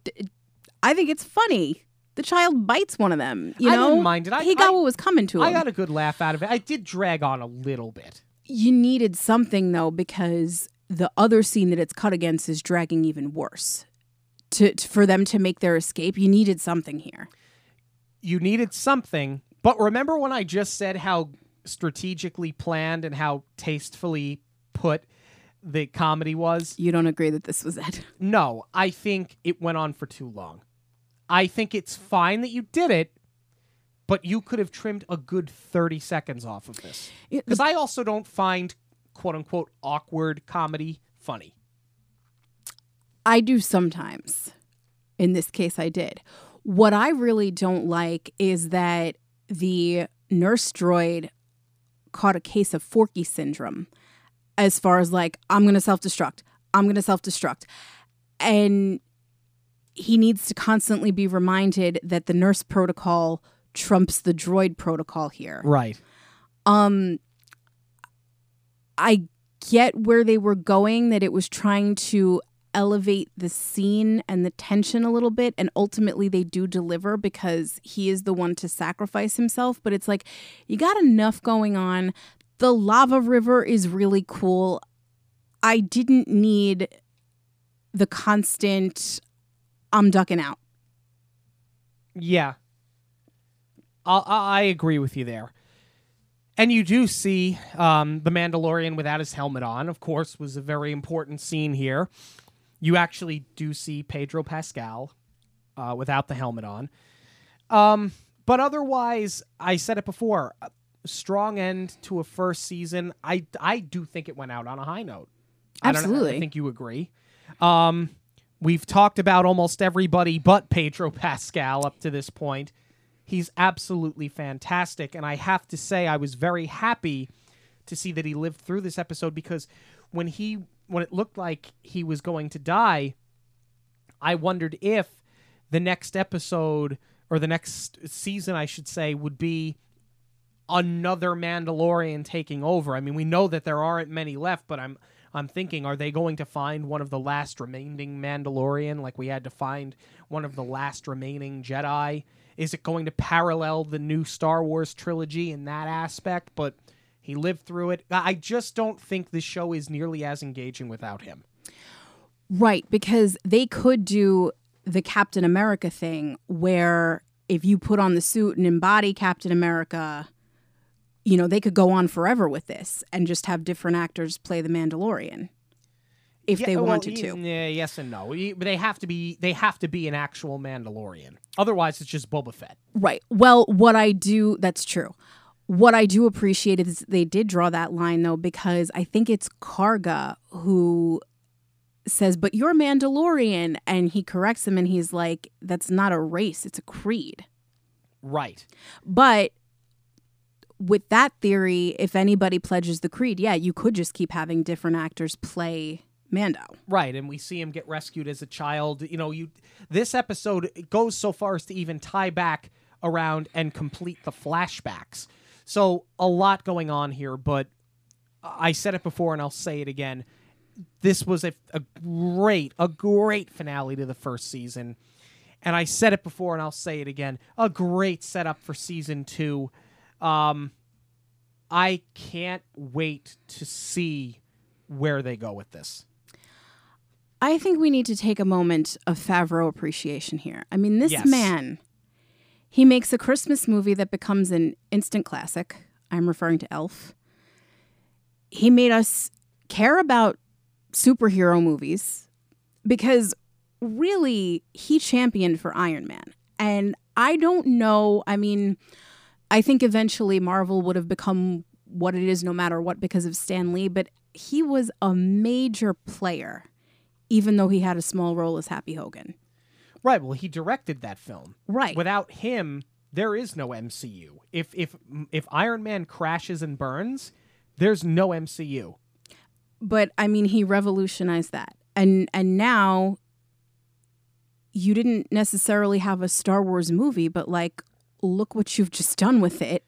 I think it's funny. The child bites one of them. You I know, didn't mind it. I- he got I- what was coming to him. I got a good laugh out of it. I did drag on a little bit. you needed something though because the other scene that it's cut against is dragging even worse. To, to for them to make their escape, you needed something here. you needed something. But remember when I just said how strategically planned and how tastefully put the comedy was? You don't agree that this was it? No, I think it went on for too long. I think it's fine that you did it, but you could have trimmed a good 30 seconds off of this. Because I also don't find quote unquote awkward comedy funny. I do sometimes. In this case, I did. What I really don't like is that the nurse droid caught a case of Forky syndrome as far as like, I'm going to self destruct. I'm going to self destruct. And he needs to constantly be reminded that the nurse protocol trumps the droid protocol here. Right. Um I get where they were going that it was trying to elevate the scene and the tension a little bit and ultimately they do deliver because he is the one to sacrifice himself but it's like you got enough going on the lava river is really cool i didn't need the constant i'm ducking out Yeah. I I agree with you there. And you do see um, the Mandalorian without his helmet on, of course, was a very important scene here. You actually do see Pedro Pascal uh, without the helmet on. Um, but otherwise, I said it before. Strong end to a first season. I I do think it went out on a high note. I Absolutely. I think you agree. Um, we've talked about almost everybody but Pedro Pascal up to this point. He's absolutely fantastic, and I have to say, I was very happy to see that he lived through this episode because when he when it looked like he was going to die, I wondered if the next episode or the next season, I should say, would be another Mandalorian taking over. I mean, we know that there aren't many left, but I'm I'm thinking, are they going to find one of the last remaining Mandalorian, like we had to find one of the last remaining Jedi? Is it going to parallel the new Star Wars trilogy in that aspect? But he lived through it. I just don't think this show is nearly as engaging without him. Right, because they could do the Captain America thing where if you put on the suit and embody Captain America, you know, they could go on forever with this and just have different actors play the Mandalorian if Yeah, they well, wanted to. Yeah, yes and no. But they have to be they have to be an actual Mandalorian. Otherwise, it's just Boba Fett. Right. Well, what I do, that's true. What I do appreciate is they did draw that line though, because I think it's Karga who says, But you're Mandalorian. And he corrects him and he's like, That's not a race, it's a creed. Right. But with that theory, if anybody pledges the creed, yeah, you could just keep having different actors play Mando. Right, and we see him get rescued as a child. You know, you this episode goes so far as to even tie back around and complete the flashbacks. So a lot going on here, but I said it before and I'll say it again. This was a, a great, a great finale to the first season. And I said it before and I'll say it again. A great setup for season two. Um, I can't wait to see where they go with this. I think we need to take a moment of Favreau appreciation here. I mean, this Yes. man, he makes a Christmas movie that becomes an instant classic. I'm referring to Elf. He made us care about superhero movies because really he championed for Iron Man. And I don't know, I mean, I think eventually Marvel would have become what it is no matter what because of Stan Lee, but he was a major player even though he had a small role as Happy Hogan. Right. Well, he directed that film. Right. Without him, there is no MCU. If if if Iron Man crashes and burns, there's no MCU. but I mean he revolutionized that. And and now you didn't necessarily have a Star Wars movie, but like look what you've just done with it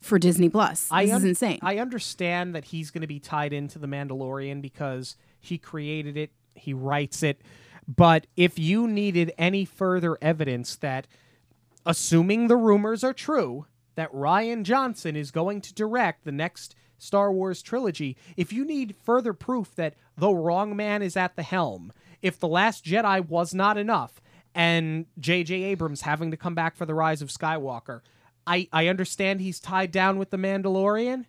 for Disney Plus. This I is insane. I understand that he's going to be tied into the Mandalorian because he created it, he writes it. But if you needed any further evidence that, assuming the rumors are true, that Rian Johnson is going to direct the next Star Wars trilogy, if you need further proof that the wrong man is at the helm, if The Last Jedi was not enough, and J.J. Abrams having to come back for The Rise of Skywalker, I, I understand he's tied down with The Mandalorian,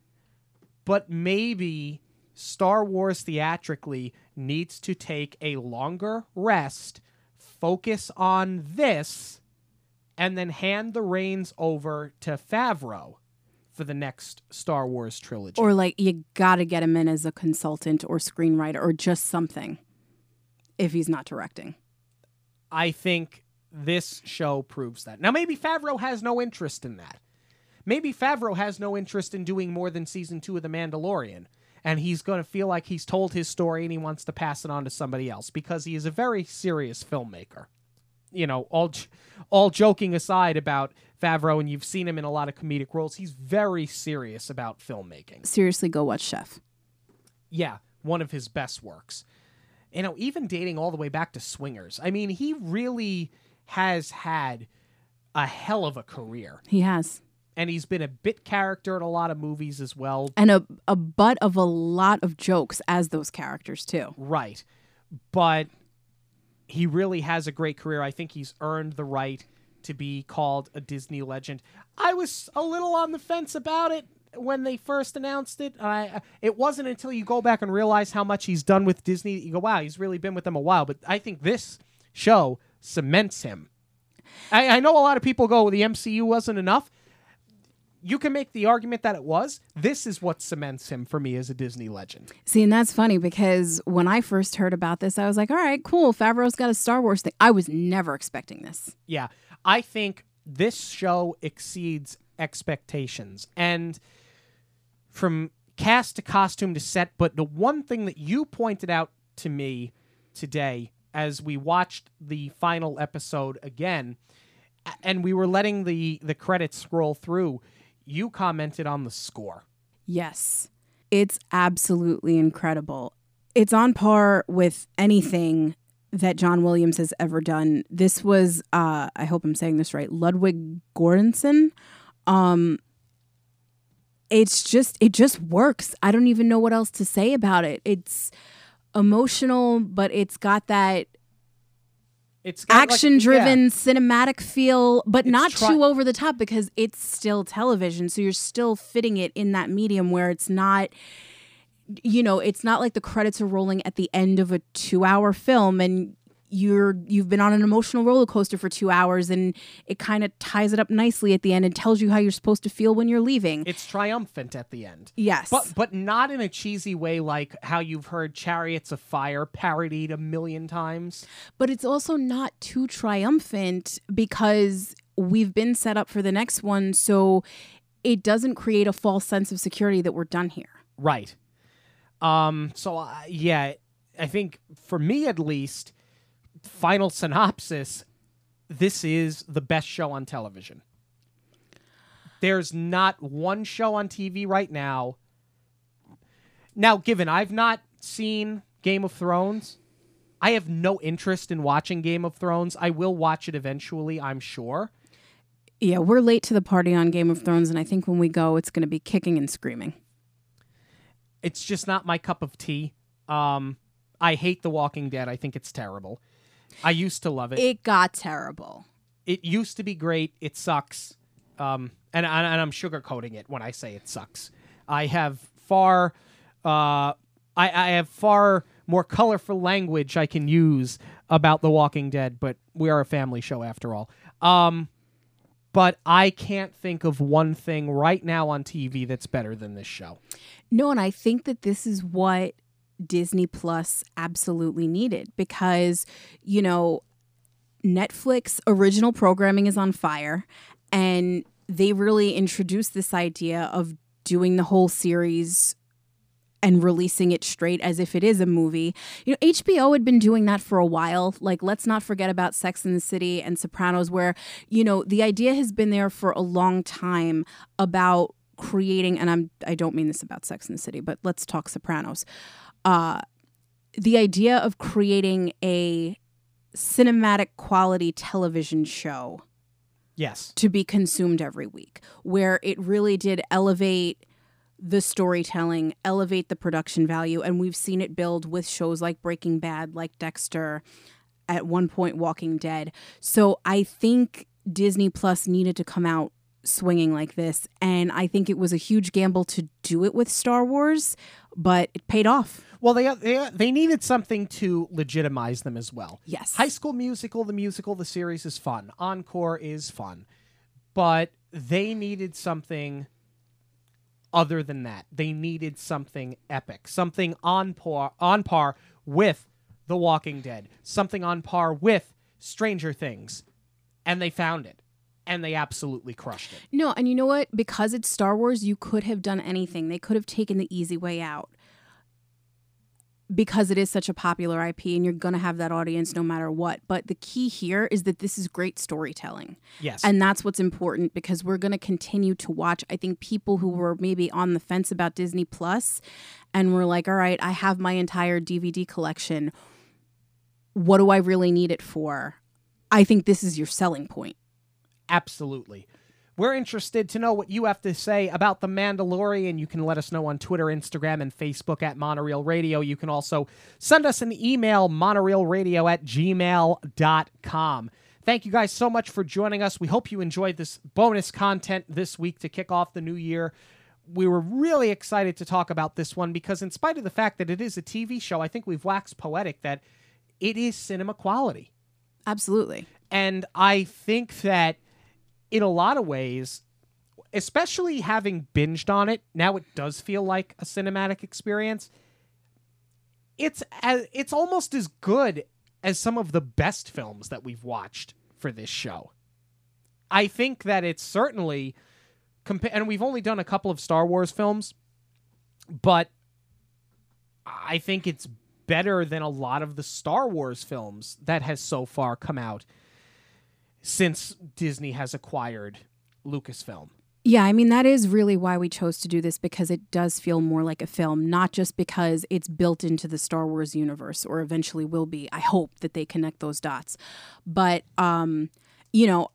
but maybe Star Wars theatrically needs to take a longer rest, focus on this, and then hand the reins over to Favreau for the next Star Wars trilogy. or like you got to get him in as a consultant or screenwriter or just something if he's not directing. I think this show proves that. Now, maybe Favreau has no interest in that. Maybe Favreau has no interest in doing more than season two of The Mandalorian. And he's going to feel like he's told his story and he wants to pass it on to somebody else because he is a very serious filmmaker. You know, all j- all joking aside about Favreau, and you've seen him in a lot of comedic roles, he's very serious about filmmaking. Seriously, go watch Chef. Yeah, one of his best works. You know, even dating all the way back to Swingers. I mean, he really has had a hell of a career. He has. And he's been a bit character in a lot of movies as well. And a, a butt of a lot of jokes as those characters, too. Right. But he really has a great career. I think he's earned the right to be called a Disney legend. I was a little on the fence about it when they first announced it. I it wasn't until you go back and realize how much he's done with Disney that you go, "Wow, he's really been with them a while." But I think this show cements him I, I know a lot of people go, the MCU wasn't enough. You can make the argument that it was. This is what cements him for me as a Disney legend. See, and that's funny because when I first heard about this, I was like, all right, cool. Favreau's got a Star Wars thing. I was never expecting this. Yeah. I think this show exceeds expectations. And from cast to costume to set, but the one thing that you pointed out to me today as we watched the final episode again and we were letting the the credits scroll through, you commented on the score. Yes. It's absolutely incredible. It's on par with anything that John Williams has ever done. This was uh I hope I'm saying this right, Ludwig Göransson. Um it's just it just works. I don't even know what else to say about it. It's emotional, but it's got that It's got, like- action driven yeah. cinematic feel, but It's not tri- too over the top because it's still television. So you're still fitting it in that medium where it's not you know, it's not like the credits are rolling at the end of a 2-hour film and you're you've been on an emotional roller coaster for 2 hours and it kind of ties it up nicely at the end and tells you how you're supposed to feel when you're leaving. It's triumphant at the end. yes. But but not in a cheesy way like how you've heard Chariots of Fire parodied a million times. but it's also not too triumphant because we've been set up for the next one so it doesn't create a false sense of security that we're done here Right. Um. So uh, yeah, I think for me at least, final synopsis: this is the best show on television. There's not one show on TV right now. Now, given I've not seen Game of Thrones, I have no interest in watching Game of Thrones. I will watch it eventually, I'm sure. yeah we're late to the party on game of thrones and i think when we go it's going to be kicking and screaming it's just not my cup of tea. Um, I hate The Walking Dead. I think it's terrible. I used to love it. It, got terrible It used to be great. It sucks. Um, and, and and I'm sugarcoating it when I say it sucks. I have far, uh, I I have far more colorful language I can use about The Walking Dead, but we are a family show after all. Um, but I can't think of one thing right now on TV that's better than this show. No, and I think that this is what Disney Plus absolutely needed because, you know, Netflix original programming is on fire and they really introduced this idea of doing the whole series and releasing it straight as if it is a movie. You know, HBO had been doing that for a while. Like, let's not forget about Sex and the City and Sopranos, where, you know, the idea has been there for a long time about creating, and I'm I don't mean this about Sex and the City, but let's talk Sopranos. Uh the idea of creating a cinematic quality television show Yes. to be consumed every week, where it really did elevate the storytelling, elevate the production value, and we've seen it build with shows like Breaking Bad, like Dexter, at one point Walking Dead. So I think Disney Plus needed to come out swinging like this, and I think it was a huge gamble to do it with Star Wars, but it paid off. Well, they, they they needed something to legitimize them as well. Yes. High School Musical, the musical, the series is fun. Encore is fun, but they needed something other than that. They needed something epic, something on par on par with The Walking Dead, something on par with Stranger Things, and they found it, and they absolutely crushed it. No, and you know what? Because it's Star Wars, you could have done anything. They could have taken the easy way out. Because it is such a popular IP and you're going to have that audience no matter what. But the key here is that this is great storytelling. Yes, And that's what's important because we're going to continue to watch. I think people who were maybe on the fence about Disney Plus and were like, all right, I have my entire DVD collection. What do I really need it for? I think this is your selling point. Absolutely. We're interested to know what you have to say about The Mandalorian. You can let us know on Twitter, Instagram, and Facebook at Monorail Radio. You can also send us an email, monorailradio at gmail.com. Thank you guys so much for joining us. We hope you enjoyed this bonus content this week to kick off the new year. We were really excited to talk about this one because, in spite of the fact that it is a TV show, I think we've waxed poetic that it is cinema quality. Absolutely. And I think that in a lot of ways, especially having binged on it, now it does feel like a cinematic experience. It's as, it's almost as good as some of the best films that we've watched for this show. I think that it's certainly compa- and we've only done a couple of Star Wars films, but I think it's better than a lot of the Star Wars films that has so far come out since Disney has acquired Lucasfilm. Yeah, I mean, that is really why we chose to do this because it does feel more like a film, not just because it's built into the Star Wars universe or eventually will be. I hope that they connect those dots. But, um, you know,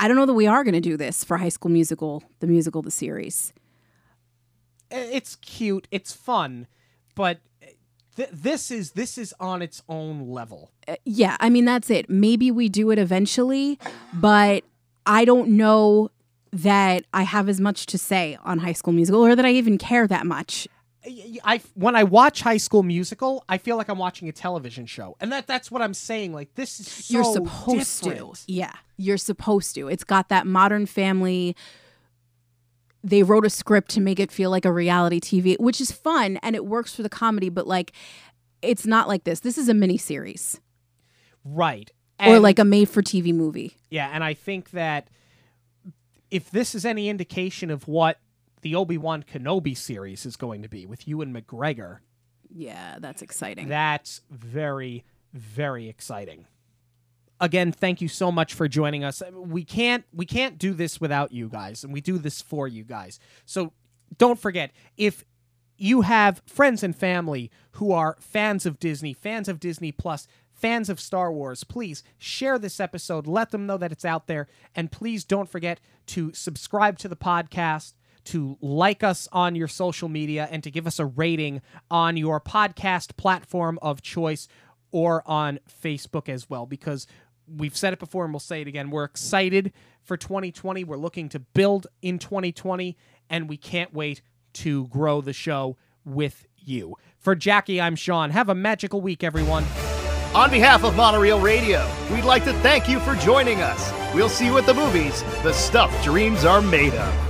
I don't know that we are going to do this for High School Musical, the musical, the series. It's cute, it's fun, but th- this is this is on its own level. Uh, yeah, I mean, that's it. Maybe we do it eventually, but I don't know that I have as much to say on High School Musical or that I even care that much. I when I watch High School Musical, I feel like I'm watching a television show, and that that's what I'm saying. Like this is so you're supposed different. to, yeah, you're supposed to. It's got that Modern Family. They wrote a script to make it feel like a reality TV, which is fun and it works for the comedy, but like, it's not like this. This is a mini series, right? or like a made-for-TV movie. Yeah, and I think that if this is any indication of what the Obi Wan Kenobi series is going to be with Ewan McGregor, Yeah, that's exciting. that's very, very exciting. Again, thank you so much for joining us. We can't we can't do this without you guys, and we do this for you guys. So don't forget if you have friends and family who are fans of Disney, fans of Disney Plus, fans of Star Wars, please share this episode. Let them know that it's out there. And please don't forget to subscribe to the podcast, to like us on your social media, and to give us a rating on your podcast platform of choice or on Facebook as well, because we've said it before and we'll say it again. We're excited for 2020. We're looking to build in 2020, and we can't wait to grow the show with you. For Jackie, I'm Sean. Have a magical week, everyone. On behalf of Monorail Radio, we'd like to thank you for joining us. We'll see you at the movies, the stuff dreams are made of.